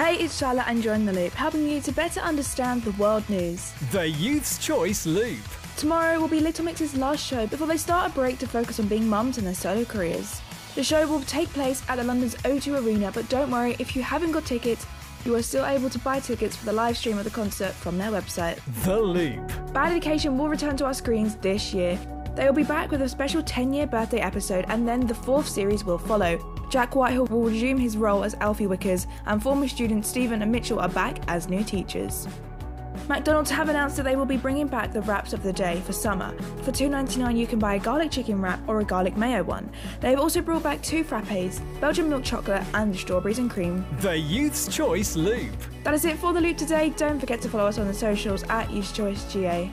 Hey, it's Charlotte and Join the Loop, helping you to better understand the world news. The Youth's Choice Loop. Tomorrow will be Little Mix's last show before they start a break to focus on being mums and their solo careers. The show will take place at the London's O2 Arena, but don't worry, if you haven't got tickets, you are still able to buy tickets for the live stream of the concert from their website. The Loop. Bad Education will return to our screens this year. They will be back with a special 10 year birthday episode, and then the fourth series will follow. Jack Whitehall will resume his role as Alfie Wickers, and former students Stephen and Mitchell are back as new teachers. McDonald's have announced that they will be bringing back the wraps of the day for summer. For $2.99, you can buy a garlic chicken wrap or a garlic mayo one. They have also brought back two frappes, Belgian milk chocolate and strawberries and cream. The Youth's Choice Loop. That is it for the loop today. Don't forget to follow us on the socials at Youth Choice GA.